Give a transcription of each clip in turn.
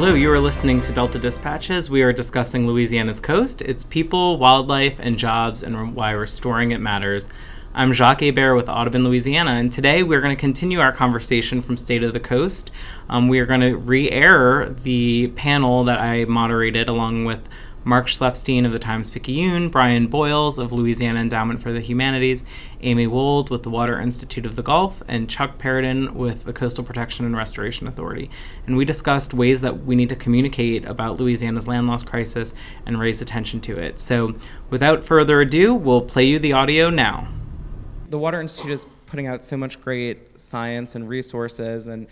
Hello, you are listening to Delta Dispatches. We are discussing Louisiana's coast, its people, wildlife, and jobs, and why restoring it matters. I'm Jacques Hebert with Audubon, Louisiana, and today we're going to continue our conversation from State of the Coast. Um, we are going to re air the panel that I moderated along with Mark Schleifstein of the Times Picayune, Brian Boyles of Louisiana Endowment for the Humanities, Amy Wold with the Water Institute of the Gulf, and Chuck Perrodin with the Coastal Protection and Restoration Authority. And we discussed ways that we need to communicate about Louisiana's land loss crisis and raise attention to it. So, without further ado, we'll play you the audio now. The Water Institute is putting out so much great science and resources and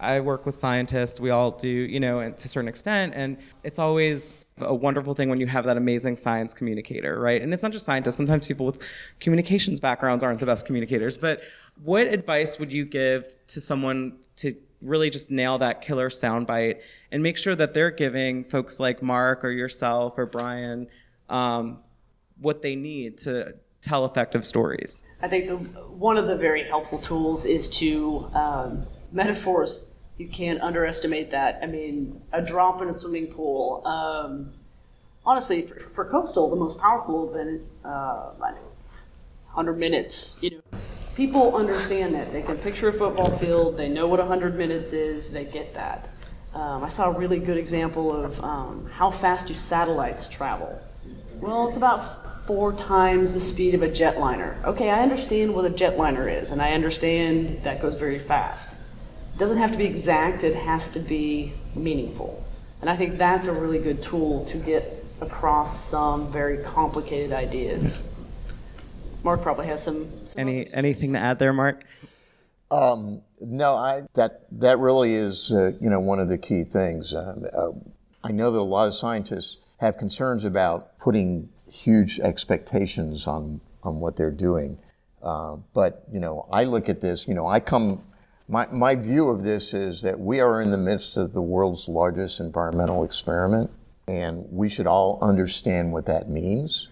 I work with scientists. We all do, you know, to a certain extent, and it's always a wonderful thing when you have that amazing science communicator, right? And it's not just scientists. Sometimes people with communications backgrounds aren't the best communicators. But what advice would you give to someone to really just nail that killer soundbite and make sure that they're giving folks like Mark or yourself or Brian um, what they need to tell effective stories? I think the, one of the very helpful tools is to um, metaphors you can't underestimate that. I mean, a drop in a swimming pool. Um, honestly, for, for, coastal, the most powerful been uh, 100 minutes. You know, people understand that. They can picture a football field. They know what 100 minutes is. They get that. Um, I saw a really good example of um, how fast do satellites travel. Well, it's about four times the speed of a jetliner. Okay, I understand what a jetliner is, and I understand that goes very fast doesn't have to be exact, it has to be meaningful. And I think that's a really good tool to get across some very complicated ideas. Mark probably has some. some Any others. anything to add there, Mark? Um, no, I that that really is uh, you know one of the key things. Uh, uh, I know that a lot of scientists have concerns about putting huge expectations on on what they're doing, uh, but you know I look at this. You know I come my, my view of this is that we are in the midst of the world's largest environmental experiment, and we should all understand what that means,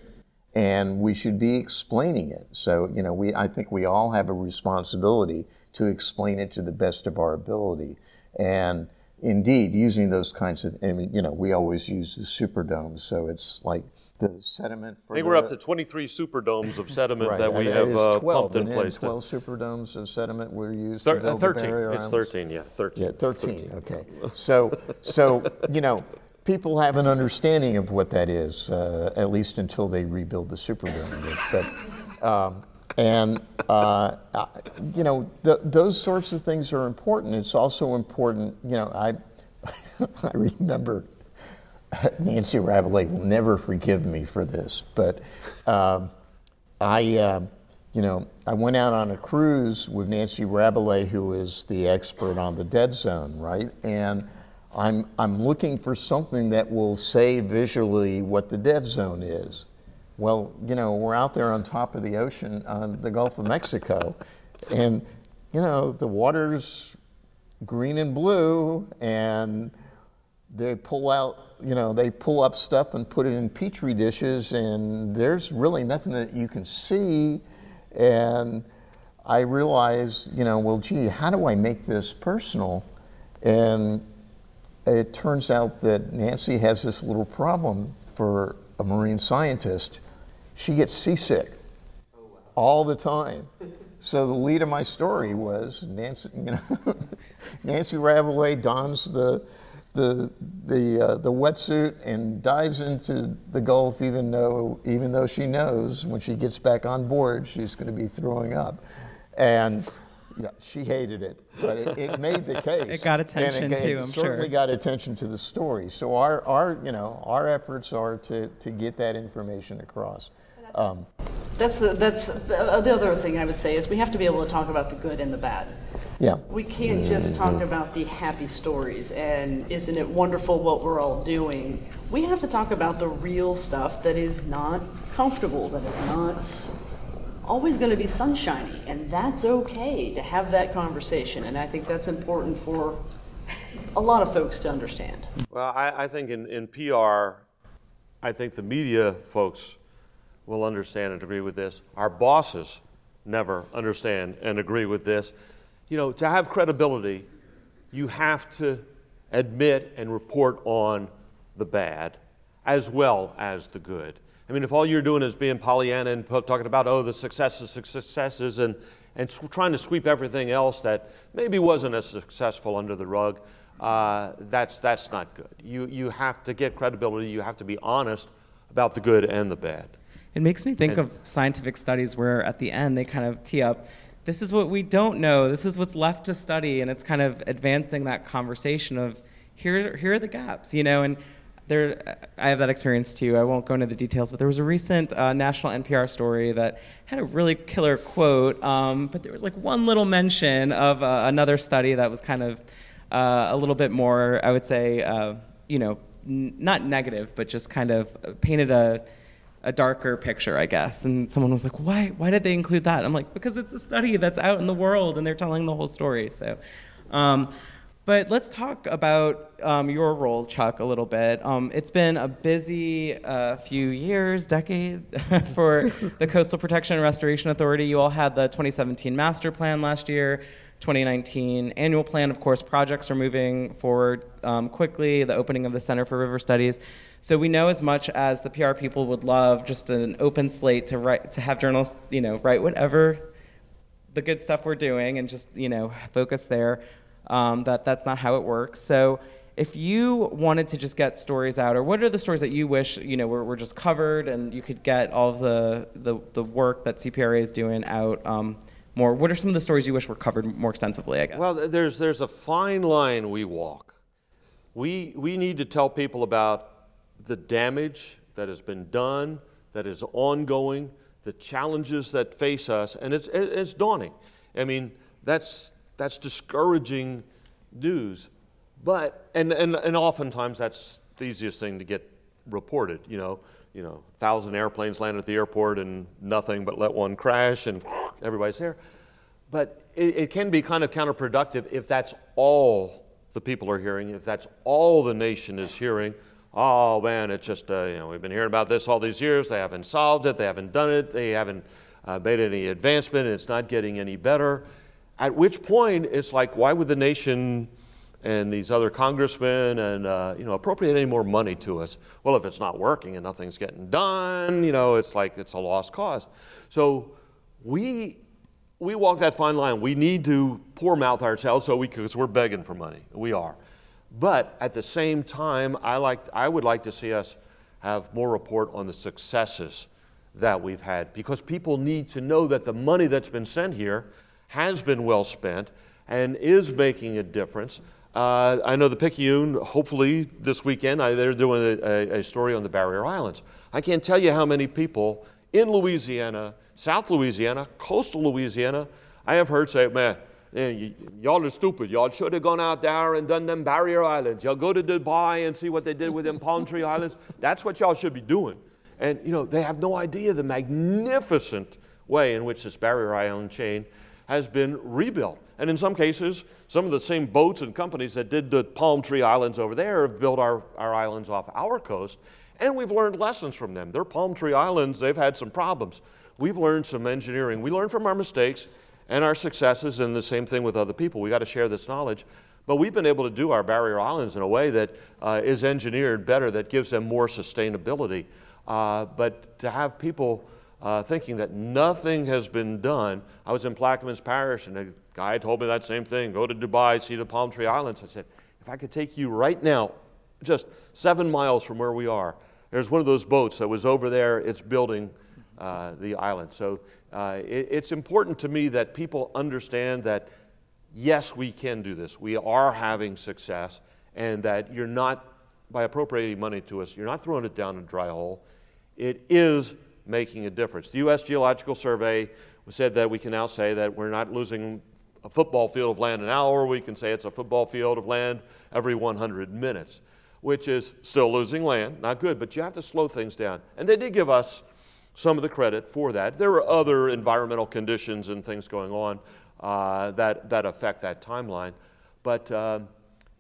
and we should be explaining it. So, you know, we, I think we all have a responsibility to explain it to the best of our ability. And indeed, using those kinds of, I mean, you know, we always use the superdomes, so it's like the sediment. I think the, we're up to 23 superdomes of sediment right, that we have uh, 12, pumped in place. 12 superdomes of sediment were used Thir- to build 13. the barrier it's 13, yeah, 13. Yeah, 13. Okay. So, so you know, people have an understanding of what that is, uh, at least until they rebuild the Superdome. But, um, and uh, you know, those sorts of things are important. It's also important. You know, I I remember Nancy Rabalais will never forgive me for this, but um, I. Uh, you know, I went out on a cruise with Nancy Rabalais, who is the expert on the dead zone, right? And I'm, I'm looking for something that will say visually what the dead zone is. Well, you know, we're out there on top of the ocean on the Gulf of Mexico, and, you know, the water's green and blue, and they pull out, you know, they pull up stuff and put it in petri dishes, and there's really nothing that you can see and I realized, you know, well, gee, how do I make this personal? And it turns out that Nancy has this little problem for a marine scientist. She gets seasick all the time. So the lead of my story was Nancy, you know, Nancy Rabalais dons the the the uh, the wetsuit and dives into the Gulf, even though even though she knows when she gets back on board she's going to be throwing up, and yeah, she hated it, but it, it made the case. it got attention and it, too. It I'm certainly sure. got attention to the story. So our our you know our efforts are to to get that information across. Um, that's the, that's the, the other thing I would say is we have to be able to talk about the good and the bad. yeah. We can't just talk about the happy stories and isn't it wonderful what we're all doing. We have to talk about the real stuff that is not comfortable, that is not always going to be sunshiny, and that's okay to have that conversation. And I think that's important for a lot of folks to understand. Well, I, I think in, in PR, I think the media folks will understand and agree with this. Our bosses never understand and agree with this. You know, to have credibility, you have to admit and report on the bad as well as the good. I mean, if all you're doing is being Pollyanna and talking about, oh, the successes, successes, and, and trying to sweep everything else that maybe wasn't as successful under the rug, uh, that's, that's not good. You, you have to get credibility, you have to be honest about the good and the bad. It makes me think of scientific studies where at the end they kind of tee up this is what we don't know, this is what's left to study, and it's kind of advancing that conversation of here, here are the gaps, you know, and there, I have that experience too. I won't go into the details, but there was a recent uh, national NPR story that had a really killer quote, um, but there was like one little mention of uh, another study that was kind of uh, a little bit more, I would say, uh, you know, n- not negative, but just kind of painted a, a darker picture, I guess. And someone was like, why, why did they include that? I'm like, because it's a study that's out in the world and they're telling the whole story. So, um, but let's talk about um, your role, Chuck, a little bit. Um, it's been a busy uh, few years, decade, for the Coastal Protection and Restoration Authority. You all had the 2017 master plan last year, 2019 annual plan. Of course, projects are moving forward um, quickly, the opening of the Center for River Studies. So we know as much as the PR people would love just an open slate to write, to have journalists, you know, write whatever the good stuff we're doing and just, you know, focus there um, that that's not how it works. So if you wanted to just get stories out, or what are the stories that you wish you know were, were just covered, and you could get all the, the, the work that CPRA is doing out um, more? What are some of the stories you wish were covered more extensively? I guess. Well, there's there's a fine line we walk. We we need to tell people about the damage that has been done, that is ongoing, the challenges that face us, and it's it's daunting. I mean, that's that's discouraging news. But, and, and, and oftentimes that's the easiest thing to get reported, you know. You know, thousand airplanes land at the airport and nothing but let one crash and everybody's there. But it, it can be kind of counterproductive if that's all the people are hearing, if that's all the nation is hearing. Oh man, it's just, uh, you know, we've been hearing about this all these years. They haven't solved it, they haven't done it, they haven't uh, made any advancement, it's not getting any better. At which point, it's like, why would the nation and these other congressmen and uh, you know appropriate any more money to us? Well, if it's not working and nothing's getting done, you know, it's like it's a lost cause. So we we walk that fine line. We need to poor mouth ourselves so we because we're begging for money. We are. But at the same time, I like I would like to see us have more report on the successes that we've had because people need to know that the money that's been sent here has been well spent and is making a difference. Uh, I know the Picayune, hopefully this weekend, I, they're doing a, a, story on the Barrier Islands. I can't tell you how many people in Louisiana, South Louisiana, coastal Louisiana, I have heard say, man, Eh, y'all are stupid. Y'all should have gone out there and done them Barrier Islands. Y'all go to Dubai and see what they did with them Palm Tree Islands. That's what y'all should be doing. And, you know, they have no idea the magnificent way in which this Barrier Island chain has been rebuilt. And in some cases, some of the same boats and companies that did the palm tree islands over there have built our, our islands off our coast. And we've learned lessons from them. Their palm tree islands, they've had some problems. We've learned some engineering. We learn from our mistakes and our successes, and the same thing with other people. We got to share this knowledge. But we've been able to do our barrier islands in a way that uh, is engineered better, that gives them more sustainability. Uh, but to have people uh, thinking that nothing has been done. I was in Plaquemines Parish, and a guy told me that same thing go to Dubai, see the Palm Tree Islands. I said, if I could take you right now, just seven miles from where we are, there's one of those boats that was over there, it's building uh, the island. So uh, it, it's important to me that people understand that yes, we can do this. We are having success, and that you're not, by appropriating money to us, you're not throwing it down a dry hole. It is making a difference. The U.S. Geological Survey said that we can now say that we're not losing a football field of land an hour, we can say it's a football field of land every 100 minutes, which is still losing land, not good, but you have to slow things down. And they did give us some of the credit for that. There were other environmental conditions and things going on uh, that, that affect that timeline, but um,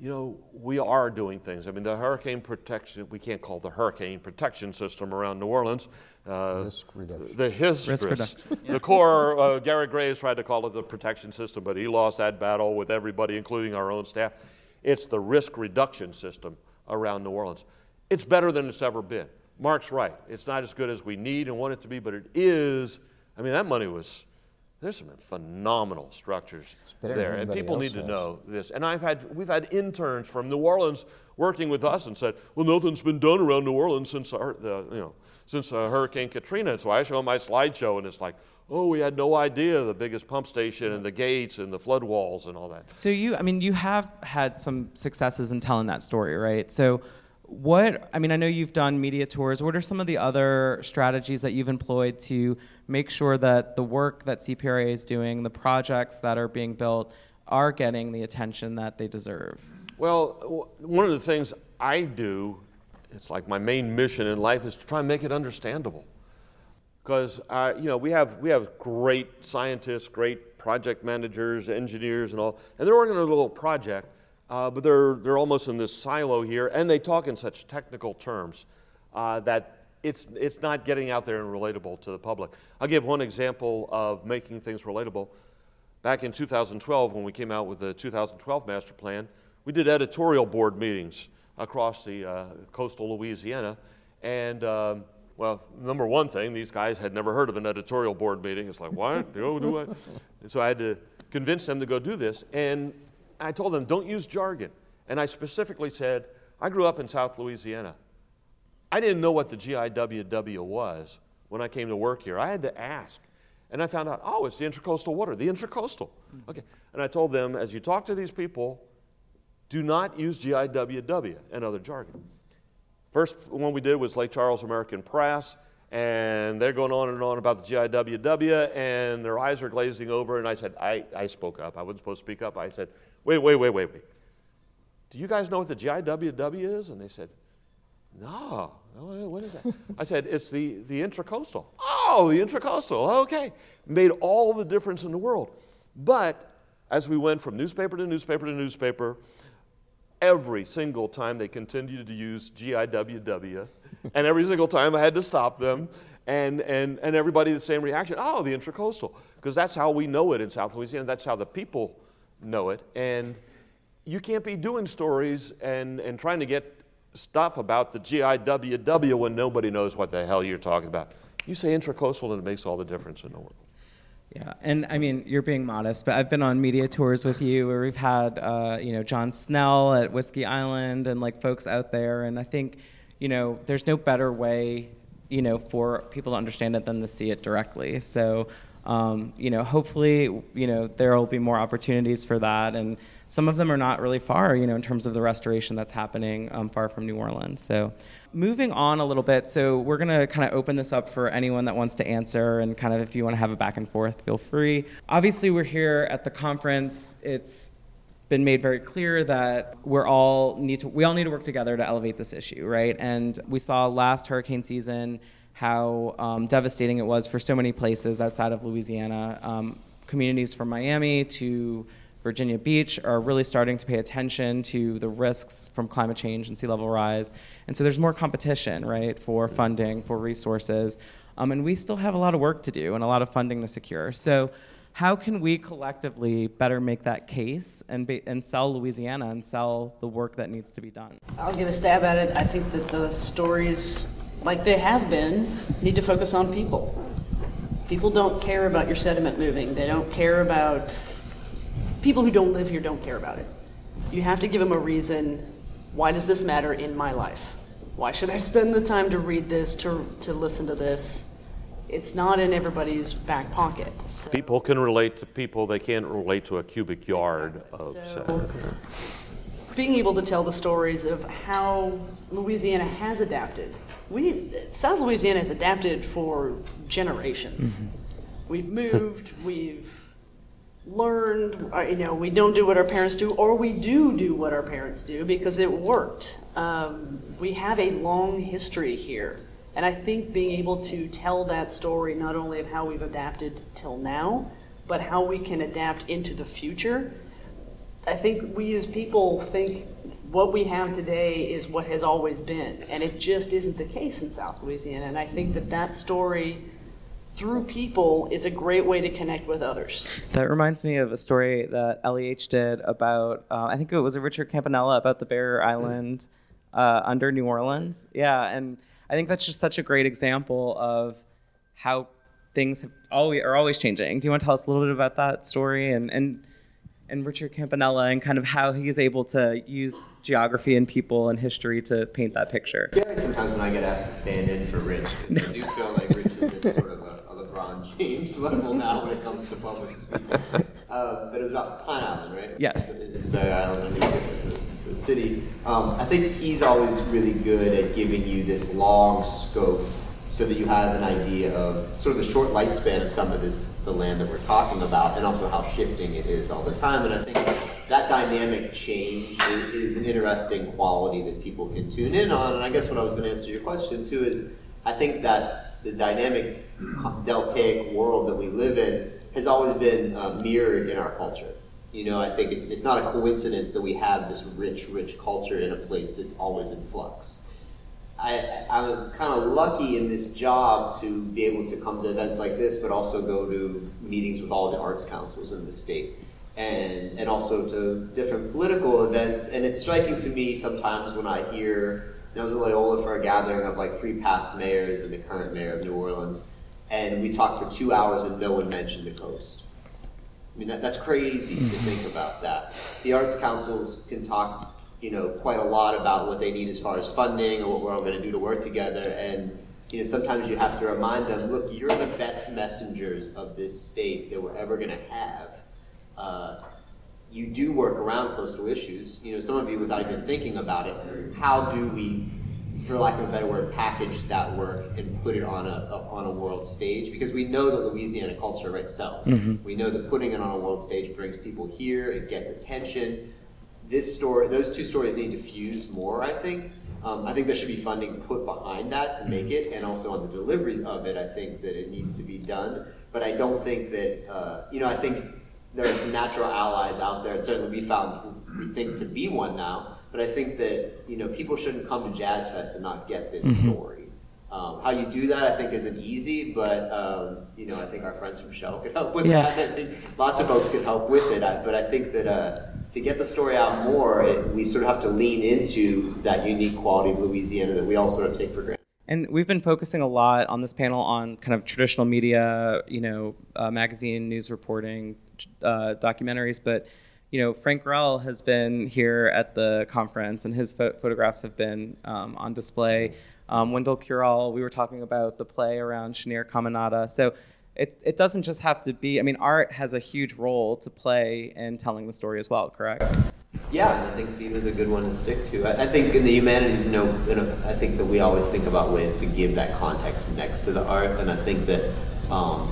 you know, we are doing things. I mean, the hurricane protection, we can't call the hurricane protection system around New Orleans. Uh, risk reduction. The HIS risk reduction. the Corps, uh, Garrett Graves tried to call it the protection system, but he lost that battle with everybody, including our own staff. It's the risk reduction system around New Orleans. It's better than it's ever been. Mark's right. It's not as good as we need and want it to be, but it is. I mean, that money was. There's some phenomenal structures there, and people else need to know this. And I've had we've had interns from New Orleans working with us and said, "Well, nothing's been done around New Orleans since the, the you know since uh, Hurricane Katrina." And so I show them my slideshow, and it's like, "Oh, we had no idea the biggest pump station and the gates and the flood walls and all that." So you, I mean, you have had some successes in telling that story, right? So what, I mean, I know you've done media tours. What are some of the other strategies that you've employed to make sure that the work that CPRA is doing, the projects that are being built, are getting the attention that they deserve? Well, one of the things I do, it's like my main mission in life, is to try and make it understandable. Because uh, you know we have we have great scientists, great project managers, engineers, and all, and they're working on a little project, uh, but they're they're almost in this silo here, and they talk in such technical terms uh, that it's it's not getting out there and relatable to the public. I'll give one example of making things relatable. Back in 2012, when we came out with the 2012 master plan, we did editorial board meetings across the uh, coastal Louisiana. And, um, well, number one thing, these guys had never heard of an editorial board meeting. It's like, what? Do, do I? And so I had to convince them to go do this. And I told them, don't use jargon. And I specifically said, I grew up in South Louisiana. I didn't know what the GIWW was when I came to work here. I had to ask. And I found out, oh, it's the intercoastal water, the intercoastal. Mm. Okay. And I told them, as you talk to these people, do not use GIWW and other jargon. First one we did was Lake Charles American Press, and they're going on and on about the GIWW, and their eyes are glazing over. And I said, I, I spoke up. I wasn't supposed to speak up. I said, wait, wait, wait, wait, wait. Do you guys know what the GIWW is? And they said, no. What is that? I said, it's the, the intracoastal. Oh, the intracoastal. Okay. Made all the difference in the world. But as we went from newspaper to newspaper to newspaper, every single time they continued to use GIWW, and every single time I had to stop them, and, and, and everybody the same reaction oh, the intracoastal. Because that's how we know it in South Louisiana, that's how the people know it. And you can't be doing stories and, and trying to get stuff about the GIWW when nobody knows what the hell you're talking about. You say intracoastal, and it makes all the difference in the world. Yeah, and I mean, you're being modest, but I've been on media tours with you where we've had, uh, you know, John Snell at Whiskey Island and like folks out there, and I think, you know, there's no better way, you know, for people to understand it than to see it directly. So, um, you know, hopefully, you know, there will be more opportunities for that, and some of them are not really far, you know, in terms of the restoration that's happening um, far from New Orleans. So, moving on a little bit, so we're gonna kind of open this up for anyone that wants to answer, and kind of if you want to have a back and forth, feel free. Obviously, we're here at the conference. It's been made very clear that we're all need to we all need to work together to elevate this issue, right? And we saw last hurricane season how um, devastating it was for so many places outside of Louisiana. Um, communities from Miami to Virginia Beach are really starting to pay attention to the risks from climate change and sea level rise. And so there's more competition, right, for funding, for resources. Um, and we still have a lot of work to do and a lot of funding to secure. So, how can we collectively better make that case and, be, and sell Louisiana and sell the work that needs to be done? I'll give a stab at it. I think that the stories, like they have been, need to focus on people. People don't care about your sediment moving. They don't care about people who don't live here don't care about it. You have to give them a reason. Why does this matter in my life? Why should I spend the time to read this, to, to listen to this? It's not in everybody's back pocket. So- People can relate to people, they can't relate to a cubic yard of So, sediment. being able to tell the stories of how Louisiana has adapted. We South Louisiana has adapted for generations. We've moved, we've learned, uh, you know, we don't do what our parents do, or we do do what our parents do because it worked. Um, we have a long history here. And I think being able to tell that story not only of how we've adapted till now, but how we can adapt into the future I think we as people think what we have today is what has always been, and it just isn't the case in South Louisiana. And I think that that story through people is a great way to connect with others. That reminds me of a story that LEH did about, uh, I think it was a Richard Campanella about the Barrier Island uh, under New Orleans. Yeah, and I think that's just such a great example of how things have always are always changing. Do you want to tell us a little bit about that story and and and Richard Campanella and kind of how he's able to use geography and people and history to paint that picture? Scary sometimes when I get asked to stand in for Rich because I do feel like Rich is sort of a, a LeBron James level now when it comes to public speaking. Uh, but it was about Pine Island, right? Yes. It's the Barrier Island underneath the, the city. Um, I think he's always really good at giving you this long scope so that you have an idea of sort of the short lifespan of some of this the land that we're talking about and also how shifting it is all the time. And i think that dynamic change is, an interesting quality that people can tune in on. And i guess what i was going to answer your question too is i think that the dynamic deltaic world that we live in has always been uh, mirrored in our culture. You know i think it's, it's not a coincidence that we have this rich rich culture in a place that's always in flux I, I'm kind of lucky in this job to be able to come to events like this, but also go to meetings with all the arts councils in the state, and and also to different political events. And it's striking to me sometimes when I hear. I was in Loyola for a gathering of like three past mayors and the current mayor of New Orleans, and we talked for two hours and no one mentioned the coast. I mean, that, that's crazy to think about that. The arts councils can talk you know, quite a lot about what they need as far as funding or what we're all going to do to work together. And you know, sometimes you have to remind them, look, you're the best messengers of this state that we're ever going to have. Uh, you do work around coastal issues. You know, some of you, without even thinking about it, how do we, for lack of a better word, package that work and put it on a, a on a world stage? Because we know that Louisiana culture right sells. Mm-hmm. We know that putting it on a world stage brings people here. It gets attention this story, those two stories need to fuse more, I think. Um, I think there should be funding put behind that to make it, and also on the delivery of it, I think that it needs to be done. But I don't think that, uh, you know, I think there are some natural allies out there, and certainly we found we think to be one now. But I think that, you know, people shouldn't come to Jazz Fest and not get this mm-hmm. story. Um, how you do that, I think, isn't easy, but um, you know, I think our friends from Shell could help with yeah. that. lots of folks could help with it. I, but I think that uh, to get the story out more, it, we sort of have to lean into that unique quality of Louisiana that we all sort of take for granted. And we've been focusing a lot on this panel on kind of traditional media, you know, uh, magazine, news reporting, uh, documentaries, but you know, Frank Relle has been here at the conference, and his ph- photographs have been um, on display. Um, Wendell Curall, we were talking about the play around Cheniere Caminada. So it, it doesn't just have to be, I mean, art has a huge role to play in telling the story as well, correct? Yeah, I think theme is a good one to stick to. I, I think in the humanities, you know, you know, I think that we always think about ways to give that context next to the art, and I think that um,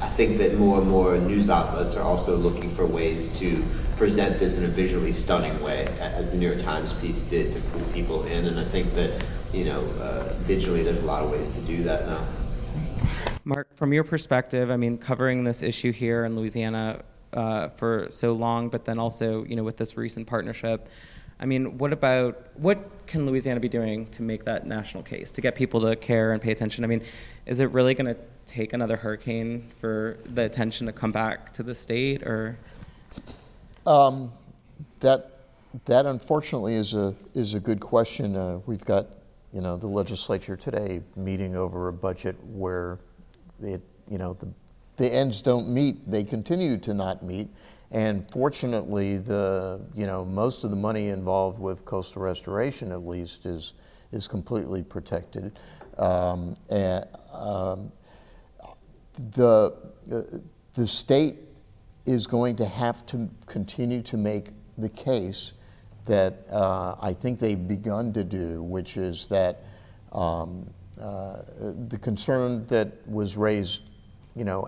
I think that more and more news outlets are also looking for ways to present this in a visually stunning way, as the New York Times piece did to pull people in, and I think that you know, uh, digitally, there's a lot of ways to do that now. Mark, from your perspective, I mean, covering this issue here in Louisiana uh, for so long, but then also, you know, with this recent partnership, I mean, what about what can Louisiana be doing to make that national case to get people to care and pay attention? I mean, is it really going to take another hurricane for the attention to come back to the state, or? Um, that that unfortunately is a is a good question. Uh, we've got you know, the legislature today meeting over a budget where it, you know, the, the ends don't meet, they continue to not meet. And fortunately, the, you know, most of the money involved with coastal restoration, at least, is, is completely protected. Um, and, um, the, uh, the state is going to have to continue to make the case that uh, I think they've begun to do, which is that um, the concern that was raised, you know,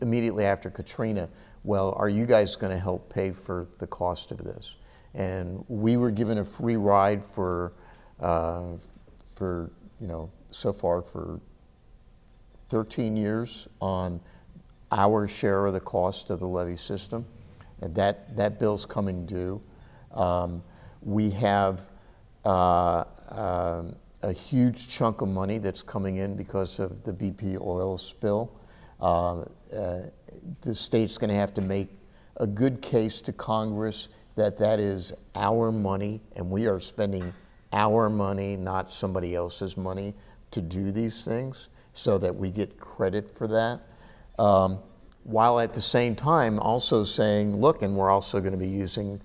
immediately after Katrina, well, are you guys going to help pay for the cost of this? And we were given a free ride for, uh, for you know, so far for 13 years on our share of the cost of the levee system, and that that bill's coming due. Um, we have uh, uh, a huge chunk of money that's coming in because of the BP oil spill. Uh, uh, the state's going to have to make a good case to Congress that that is our money and we are spending our money, not somebody else's money, to do these things so that we get credit for that. Um, while at the same time also saying, look, and we're also going to be using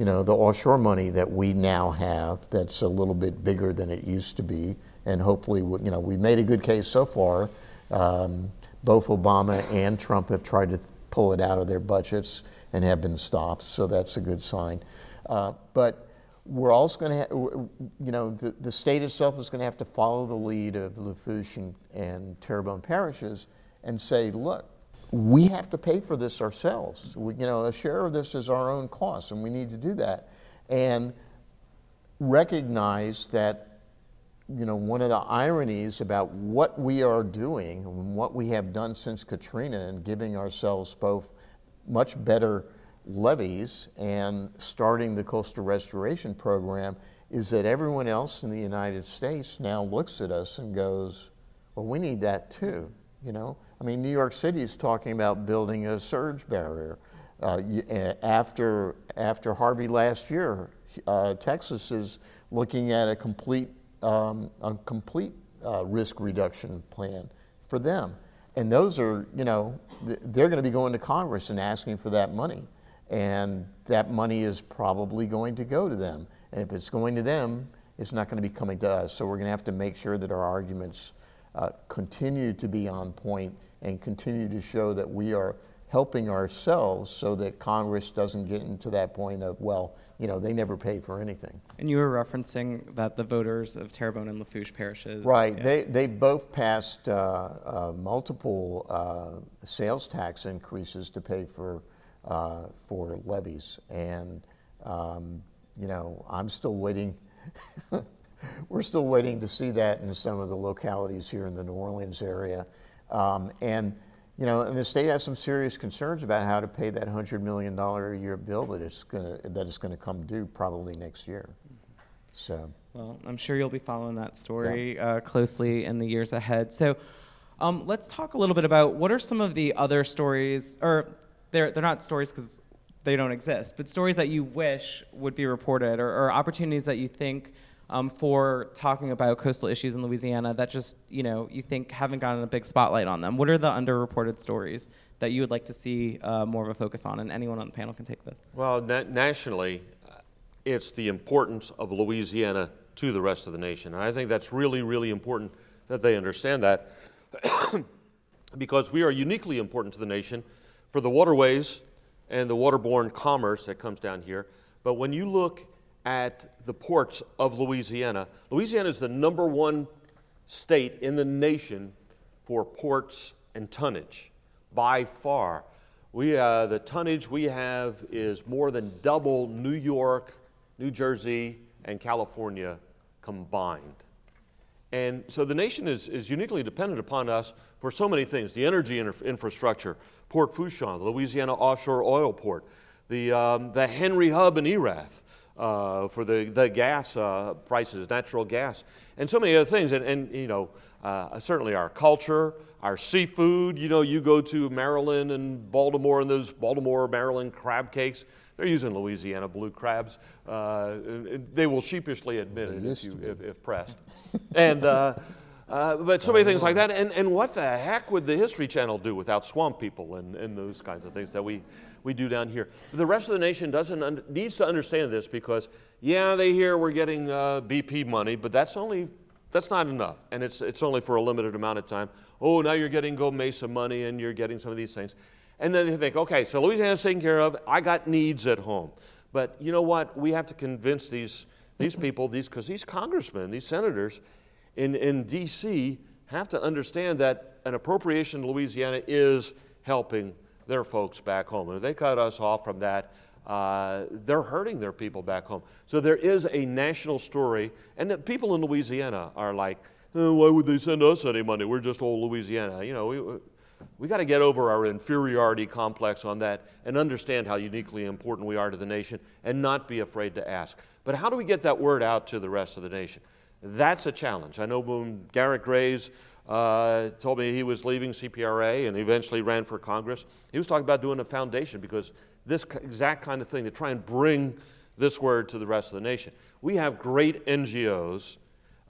you know, the offshore money that we now have that's a little bit bigger than it used to be. And hopefully, you know, we've made a good case so far. Um, both Obama and Trump have tried to pull it out of their budgets and have been stopped, so that's a good sign. Uh, but we're also going to, ha- you know, the, the state itself is going to have to follow the lead of Lafourche and, and Terrebonne parishes and say, look, we have to pay for this ourselves. We, you know, a share of this is our own cost, and we need to do that. And recognize that, you know, one of the ironies about what we are doing and what we have done since Katrina and giving ourselves both much better levees and starting the coastal restoration program is that everyone else in the United States now looks at us and goes, well, we need that too, you know? I mean, New York City is talking about building a surge barrier. Uh, after, after Harvey last year, uh, Texas is looking at a complete, um, a complete uh, risk reduction plan for them. And those are, you know, they're going to be going to Congress and asking for that money. And that money is probably going to go to them. And if it's going to them, it's not going to be coming to us. So we're going to have to make sure that our arguments uh, continue to be on point and continue to show that we are helping ourselves so that Congress doesn't get into that point of, well, you know, they never pay for anything. And you were referencing that the voters of Terrebonne and Lafourche parishes. Right. Yeah. They, they both passed uh, uh, multiple uh, sales tax increases to pay for, uh, for levees. And, um, you know, I'm still waiting. We're still waiting to see that in some of the localities here in the New Orleans area. Um, and you know, and the state has some serious concerns about how to pay that $100 million a year bill that is going to that is going to come due probably next year. So. Well, I'm sure you'll be following that story yeah. uh, closely in the years ahead. So, um, let's talk a little bit about what are some of the other stories, or they're they're not stories because they don't exist, but stories that you wish would be reported, or, or opportunities that you think um, for talking about coastal issues in Louisiana that just, you know, you think haven't gotten a big spotlight on them? What are the underreported stories that you would like to see uh, more of a focus on? And anyone on the panel can take this. Well, na- nationally, it's the importance of Louisiana to the rest of the nation. And I think that's really, really important that they understand that because we are uniquely important to the nation for the waterways and the waterborne commerce that comes down here. But when you look at the ports of Louisiana. Louisiana is the number one state in the nation for ports and tonnage by far. We, uh, the tonnage we have is more than double New York, New Jersey, and California combined. And so the nation is, is uniquely dependent upon us for so many things the energy infrastructure, Port Fourchon, the Louisiana offshore oil port, the, um, the Henry Hub in Erath, uh, for the, the gas uh, prices, natural gas, and so many other things. And, and you know, uh, certainly our culture, our seafood. You know, you go to Maryland and Baltimore, and those Baltimore, Maryland crab cakes, they're using Louisiana blue crabs. Uh, they will sheepishly admit it if, you, if, if, pressed. and, uh, uh, but so many things like that. And, and what the heck would the History Channel do without swamp people and, and those kinds of things that we, we do down here? The rest of the nation doesn't un- needs to understand this because, yeah, they hear we're getting uh, BP money, but that's only that's not enough, and it's it's only for a limited amount of time. Oh, now you're getting GOMESA money, and you're getting some of these things, and then they think, okay, so Louisiana's taken care of. I got needs at home, but you know what? We have to convince these these people, these because these congressmen, these senators in, in D.C. have to understand that an appropriation to Louisiana is helping their folks back home. And if they cut us off from that, uh, they're hurting their people back home. So there is a national story, and the people in Louisiana are like, oh, why would they send us any money? We're just old Louisiana. You know, we, we got to get over our inferiority complex on that and understand how uniquely important we are to the nation and not be afraid to ask. But how do we get that word out to the rest of the nation? That's a challenge. I know when Garrett Graves uh, told me he was leaving CPRA and eventually ran for Congress, he was talking about doing a foundation because this exact kind of thing to try and bring this word to the rest of the nation. We have great NGOs.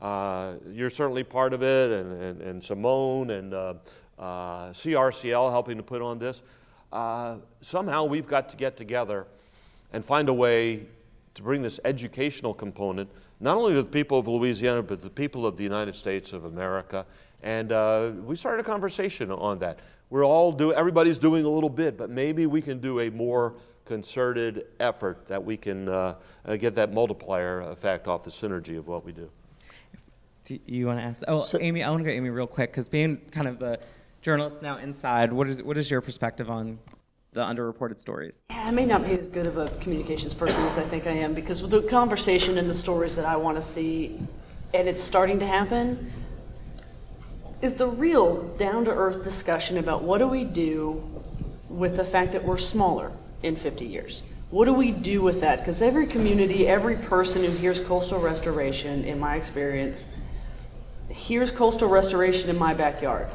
Uh, you're certainly part of it, and, and, and Simone and uh, uh CRCL helping to put on this. Uh, somehow we've got to get together and find a way to bring this educational component, not only to the people of Louisiana, but the people of the United States of America. And uh, we started a conversation on that. We're all do, everybody's doing a little bit, but maybe we can do a more concerted effort that we can uh, uh get that multiplier effect off the synergy of what we do. Do you want to ask? Oh, so, Amy, I want to go Amy real quick because being kind of the journalist now inside, what is what is your perspective on the underreported stories? Yeah, I may not be as good of a communications person as I think I am because with the conversation and the stories that I want to see, and it's starting to happen, is the real down to earth discussion about what do we do with the fact that we're smaller in 50 years? What do we do with that? Because every community, every person who hears coastal restoration, in my experience, hears coastal restoration in my backyard.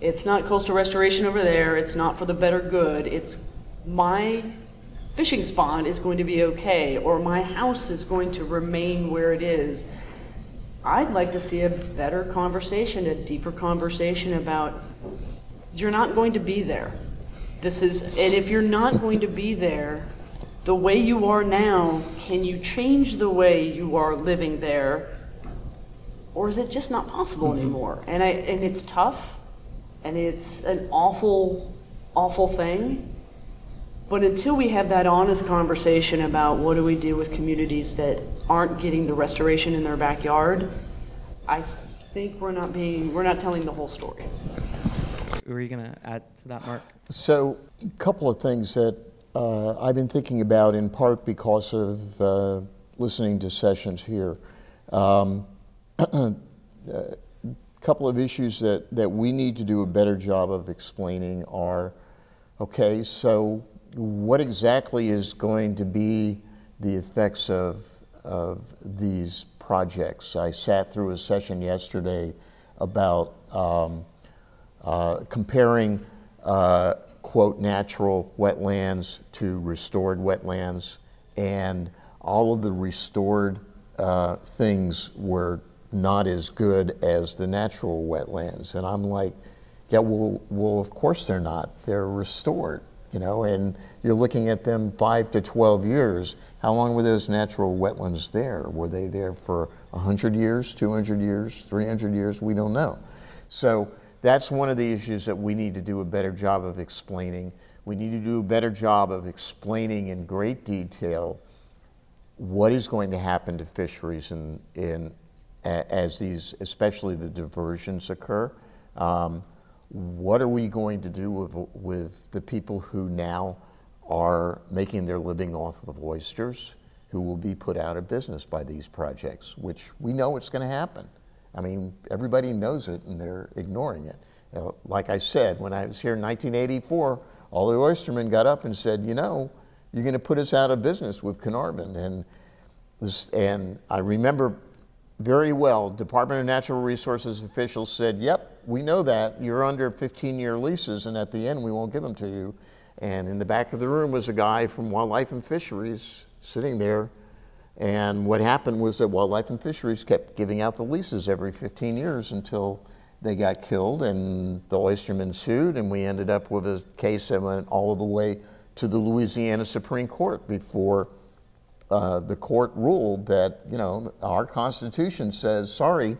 It's not coastal restoration over there. It's not for the better good. It's my fishing spawn is going to be okay, or my house is going to remain where it is. I'd like to see a better conversation, a deeper conversation about you're not going to be there. This is, and if you're not going to be there, the way you are now, can you change the way you are living there? Or is it just not possible mm-hmm. anymore? And I, and it's tough and it's an awful, awful thing. But until we have that honest conversation about what do we do with communities that aren't getting the restoration in their backyard, I think we're not being we're not telling the whole story. Were you going to add to that, Mark? So, a couple of things that uh, I've been thinking about, in part because of uh, listening to sessions here. Um, uh, couple of issues that, that we need to do a better job of explaining are okay, so what exactly is going to be the effects of, of these projects? I sat through a session yesterday about um, uh, comparing, uh, quote, natural wetlands to restored wetlands, and all of the restored uh, things were not as good as the natural wetlands. And I'm like, yeah, well, well, of course they're not. They're restored, you know, and you're looking at them five to 12 years. How long were those natural wetlands there? Were they there for 100 years, 200 years, 300 years? We don't know. So that's one of the issues that we need to do a better job of explaining. We need to do a better job of explaining in great detail what is going to happen to fisheries in, in as these, especially the diversions occur. Um, what are we going to do with, with the people who now are making their living off of oysters, who will be put out of business by these projects, which we know it's going to happen. I mean, everybody knows it and they're ignoring it. Uh, like I said, when I was here in 1984, all the oystermen got up and said, you know, you're going to put us out of business with Caernarvon. And, this, and I remember very well. Department of Natural Resources officials said, yep, we know that. You're under 15 year leases, and at the end, we won't give them to you. And in the back of the room was a guy from Wildlife and Fisheries sitting there. And what happened was that Wildlife and Fisheries kept giving out the leases every 15 years until they got killed, and the oystermen sued, and we ended up with a case that went all the way to the Louisiana Supreme Court before uh, the court ruled that, you know, our Constitution says, sorry,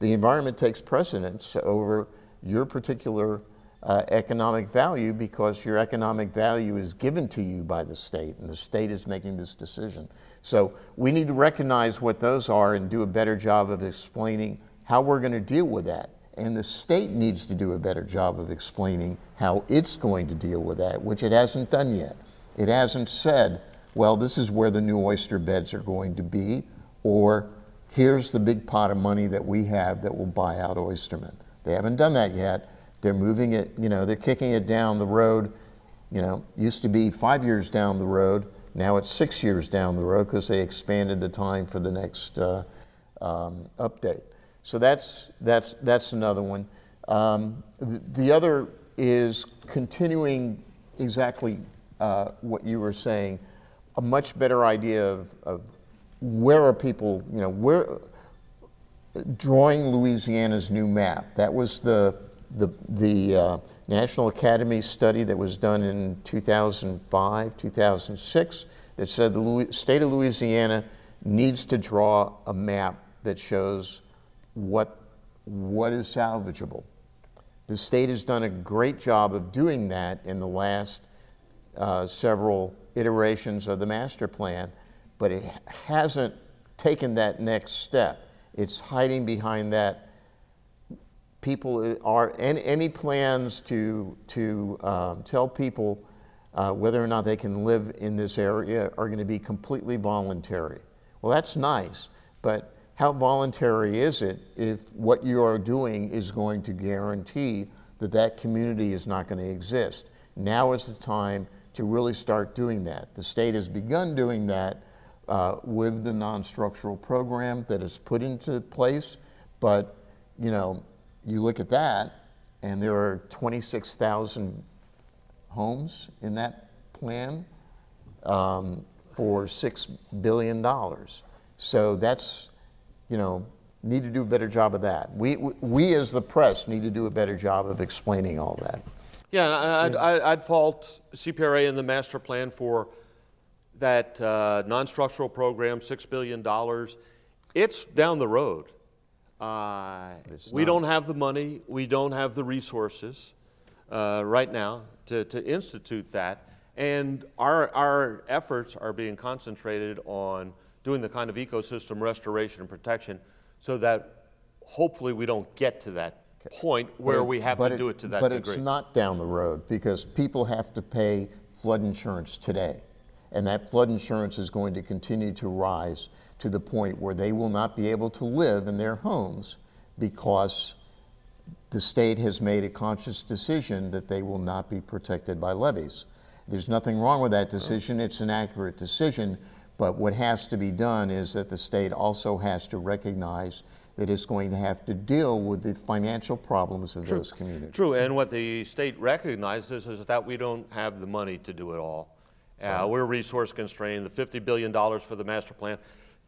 the environment takes precedence over your particular uh, economic value because your economic value is given to you by the state, and the state is making this decision. So we need to recognize what those are and do a better job of explaining how we're going to deal with that. And the state needs to do a better job of explaining how it's going to deal with that, which it hasn't done yet. It hasn't said, well, this is where the new oyster beds are going to be, or here's the big pot of money that we have that will buy out oystermen. They haven't done that yet. They're moving it, you know, they're kicking it down the road. You know, used to be five years down the road. Now it's six years down the road because they expanded the time for the next uh, um, update. So that's, that's, that's another one. Um, the, the other is continuing exactly uh, what you were saying, a much better idea of, of where are people, you know, where, drawing Louisiana's new map. That was the, the, the uh, National Academy study that was done in 2005, 2006, that said the Louis, state of Louisiana needs to draw a map that shows what, what is salvageable. The state has done a great job of doing that in the last uh, several iterations of the master plan, but it hasn't taken that next step. It's hiding behind that. People are any, any plans to to um, tell people uh, whether or not they can live in this area are going to be completely voluntary. Well, that's nice, but how voluntary is it if what you are doing is going to guarantee that that community is not going to exist? Now is the time to really start doing that. The state has begun doing that uh, with the non-structural program that is put into place, but you know, you look at that, and there are 26,000 homes in that plan um, for six billion dollars. So that's, you know, need to do a better job of that. We, we as the press need to do a better job of explaining all that. Yeah, I'd, I'd, I'd fault CPRA and the master plan for that uh, non-structural program, $6 billion. It's down the road. Uh, we not. don't have the money, we don't have the resources uh, right now to, to institute that. And our, our efforts are being concentrated on doing the kind of ecosystem restoration and protection so that hopefully we don't get to that point where we have But to do it to that But degree. it's not down the road because people have to pay flood insurance today. And that flood insurance is going to continue to rise to the point where they will not be able to live in their homes because the state has made a conscious decision that they will not be protected by levees. There's nothing wrong with that oh. decision, it's an accurate decision, but what has to be done is that the state also has to recognize that it's going to have to deal with the financial problems of those communities. True, and what the state recognizes is that we don't have the money to do it all. Uh, we're resource constrained, the $50 billion for the master plan.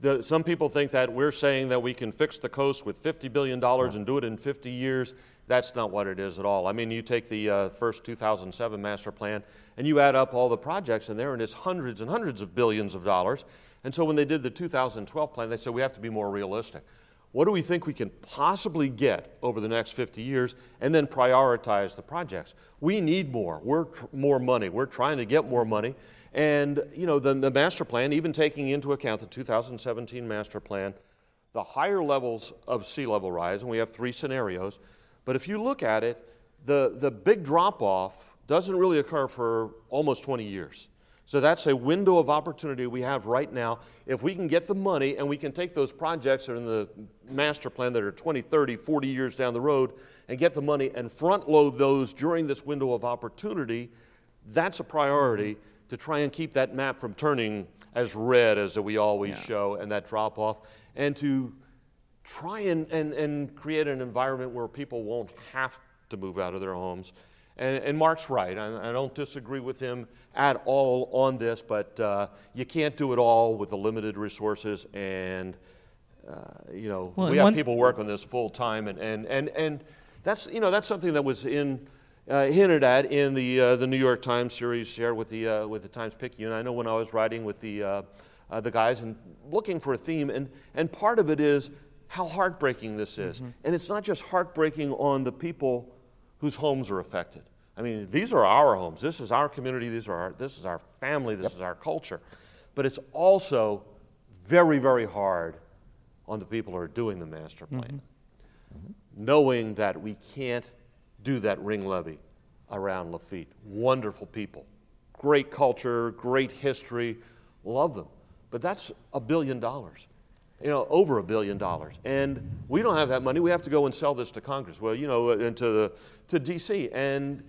The, some people think that we're saying that we can fix the coast with $50 billion and do it in 50 years. That's not what it is at all. I mean, you take the uh, first 2007 master plan and you add up all the projects in there, and it's hundreds and hundreds of billions of dollars. And so when they did the 2012 plan, they said we have to be more realistic. What do we think we can possibly get over the next 50 years and then prioritize the projects? We need more. We're tr- more money. We're trying to get more money. And, you know, the, the master plan, even taking into account the 2017 master plan, the higher levels of sea level rise, and we have three scenarios, but if you look at it, the, the big drop off doesn't really occur for almost 20 years. So that's a window of opportunity we have right now. If we can get the money and we can take those projects that are in the master plan that are 20, 30, 40 years down the road and get the money and front load those during this window of opportunity, that's a priority to try and keep that map from turning as red as we always show and that drop off and to try and, and, and create an environment where people won't have to move out of their homes. And, and Mark's right. I, I don't disagree with him at all on this, but uh, you can't do it all with the limited resources. And, uh, you know, Well, we have one- people working on this full time. And, and, and, and that's, you know, that's something that was in, uh, hinted at in the, uh, the New York Times series shared with the, uh, with the Times Picayune. I know when I was writing with the, uh, uh, the guys and looking for a theme, and, and part of it is how heartbreaking this is. Mm-hmm. And it's not just heartbreaking on the people whose homes are affected. I mean, these are our homes. This is our community. These are our, this is our family. This is our culture. But it's also very, very hard on the people who are doing the master plan, knowing that we can't do that ring levee around Lafitte. Wonderful people, great culture, great history, love them. But that's a billion dollars you know, over a billion dollars. And we don't have that money. We have to go and sell this to Congress. Well, you know, uh, and to, the, to DC. And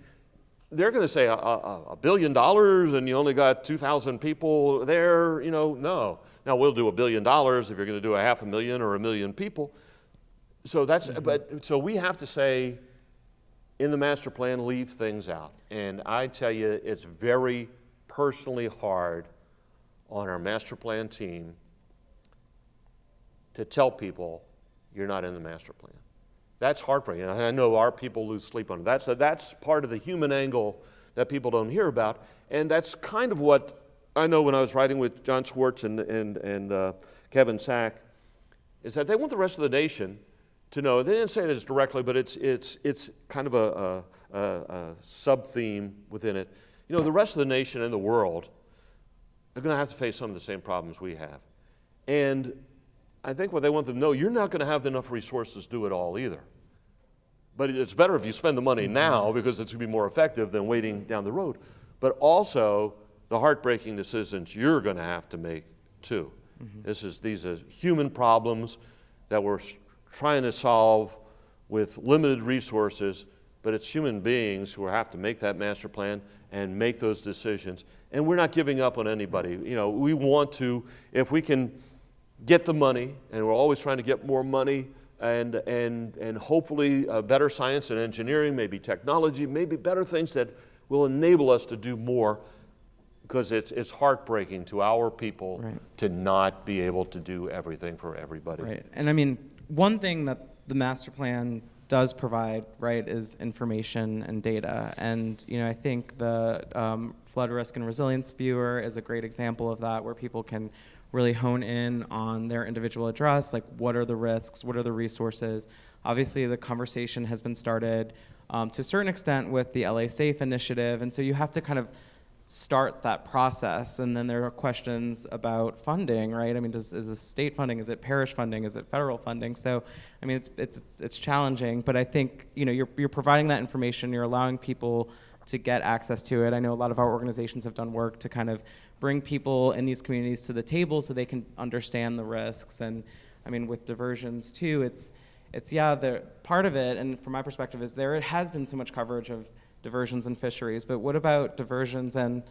they're going to say a, a, a, billion dollars and you only got 2,000 people there. You know, no. Now we'll do a billion dollars if you're going to do a half a million or a million people. So that's, mm-hmm. but so we have to say, in the master plan, leave things out. And I tell you, it's very personally hard on our master plan team to tell people you're not in the master plan. That's heartbreaking. I know our people lose sleep on it. That's, that's part of the human angle that people don't hear about. And that's kind of what I know when I was writing with John Schwartz and, and, and uh, Kevin Sack, is that they want the rest of the nation to know. They didn't say it as directly, but it's, it's, it's kind of a, a, a, a sub theme within it. You know, the rest of the nation and the world are going to have to face some of the same problems we have. And I think what they want them to know, you're not going to have enough resources to do it all either. But it's better if you spend the money now because it's going to be more effective than waiting down the road. But also, the heartbreaking decisions you're going to have to make too. Mm-hmm. This is, these are human problems that we're trying to solve with limited resources, but it's human beings who have to make that master plan and make those decisions. And we're not giving up on anybody. You know, we want to, if we can get the money, and we're always trying to get more money and, and, and hopefully uh, better science and engineering, maybe technology, maybe better things that will enable us to do more because it's, it's heartbreaking to our people right. to not be able to do everything for everybody. Right. And I mean, one thing that the master plan does provide, right, is information and data. And, you know, I think the um, flood risk and resilience viewer is a great example of that, where people can really hone in on their individual address, like what are the risks, what are the resources. Obviously, the conversation has been started um, to a certain extent with the LA Safe initiative, and so you have to kind of start that process. And then there are questions about funding, right? I mean, does, is this state funding? Is it parish funding? Is it federal funding? So, I mean, it's, it's, it's challenging, but I think, you know, you're, you're providing that information, you're allowing people to get access to it. I know a lot of our organizations have done work to kind of bring people in these communities to the table so they can understand the risks. And I mean, with diversions too, it's it's yeah, the part of it, and from my perspective, is there it has been so much coverage of diversions and fisheries, but what about diversions and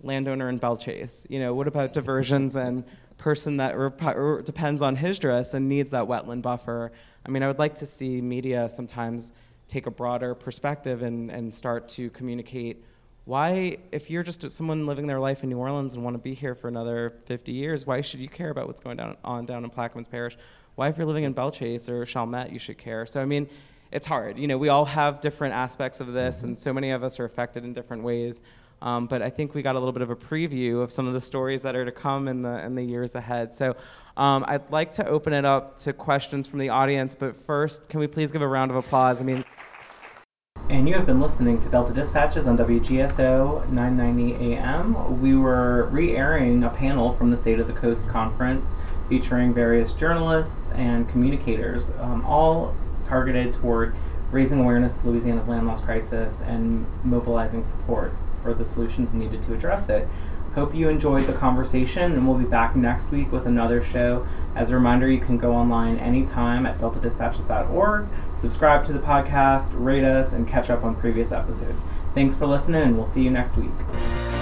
landowner in Belle Chasse? You know, what about diversions and person that rep- depends on his dress and needs that wetland buffer? I mean, I would like to see media sometimes take a broader perspective and, and start to communicate why, if you're just someone living their life in New Orleans and want to be here for another 50 years, why should you care about what's going down, on down in Plaquemines Parish? Why, if you're living in Belle Chasse or Chalmette, you should care? So, I mean, it's hard. You know, we all have different aspects of this, mm-hmm. and so many of us are affected in different ways. Um, but I think we got a little bit of a preview of some of the stories that are to come in the in the years ahead. So um, I'd like to open it up to questions from the audience. But first, can we please give a round of applause? I mean and you have been listening to Delta Dispatches on WGSO 990 AM. We were re airing a panel from the State of the Coast Conference featuring various journalists and communicators, um, all targeted toward raising awareness to Louisiana's land loss crisis and mobilizing support for the solutions needed to address it. Hope you enjoyed the conversation, and we'll be back next week with another show. As a reminder, you can go online anytime at deltadispatches.org, subscribe to the podcast, rate us, and catch up on previous episodes. Thanks for listening, and we'll see you next week.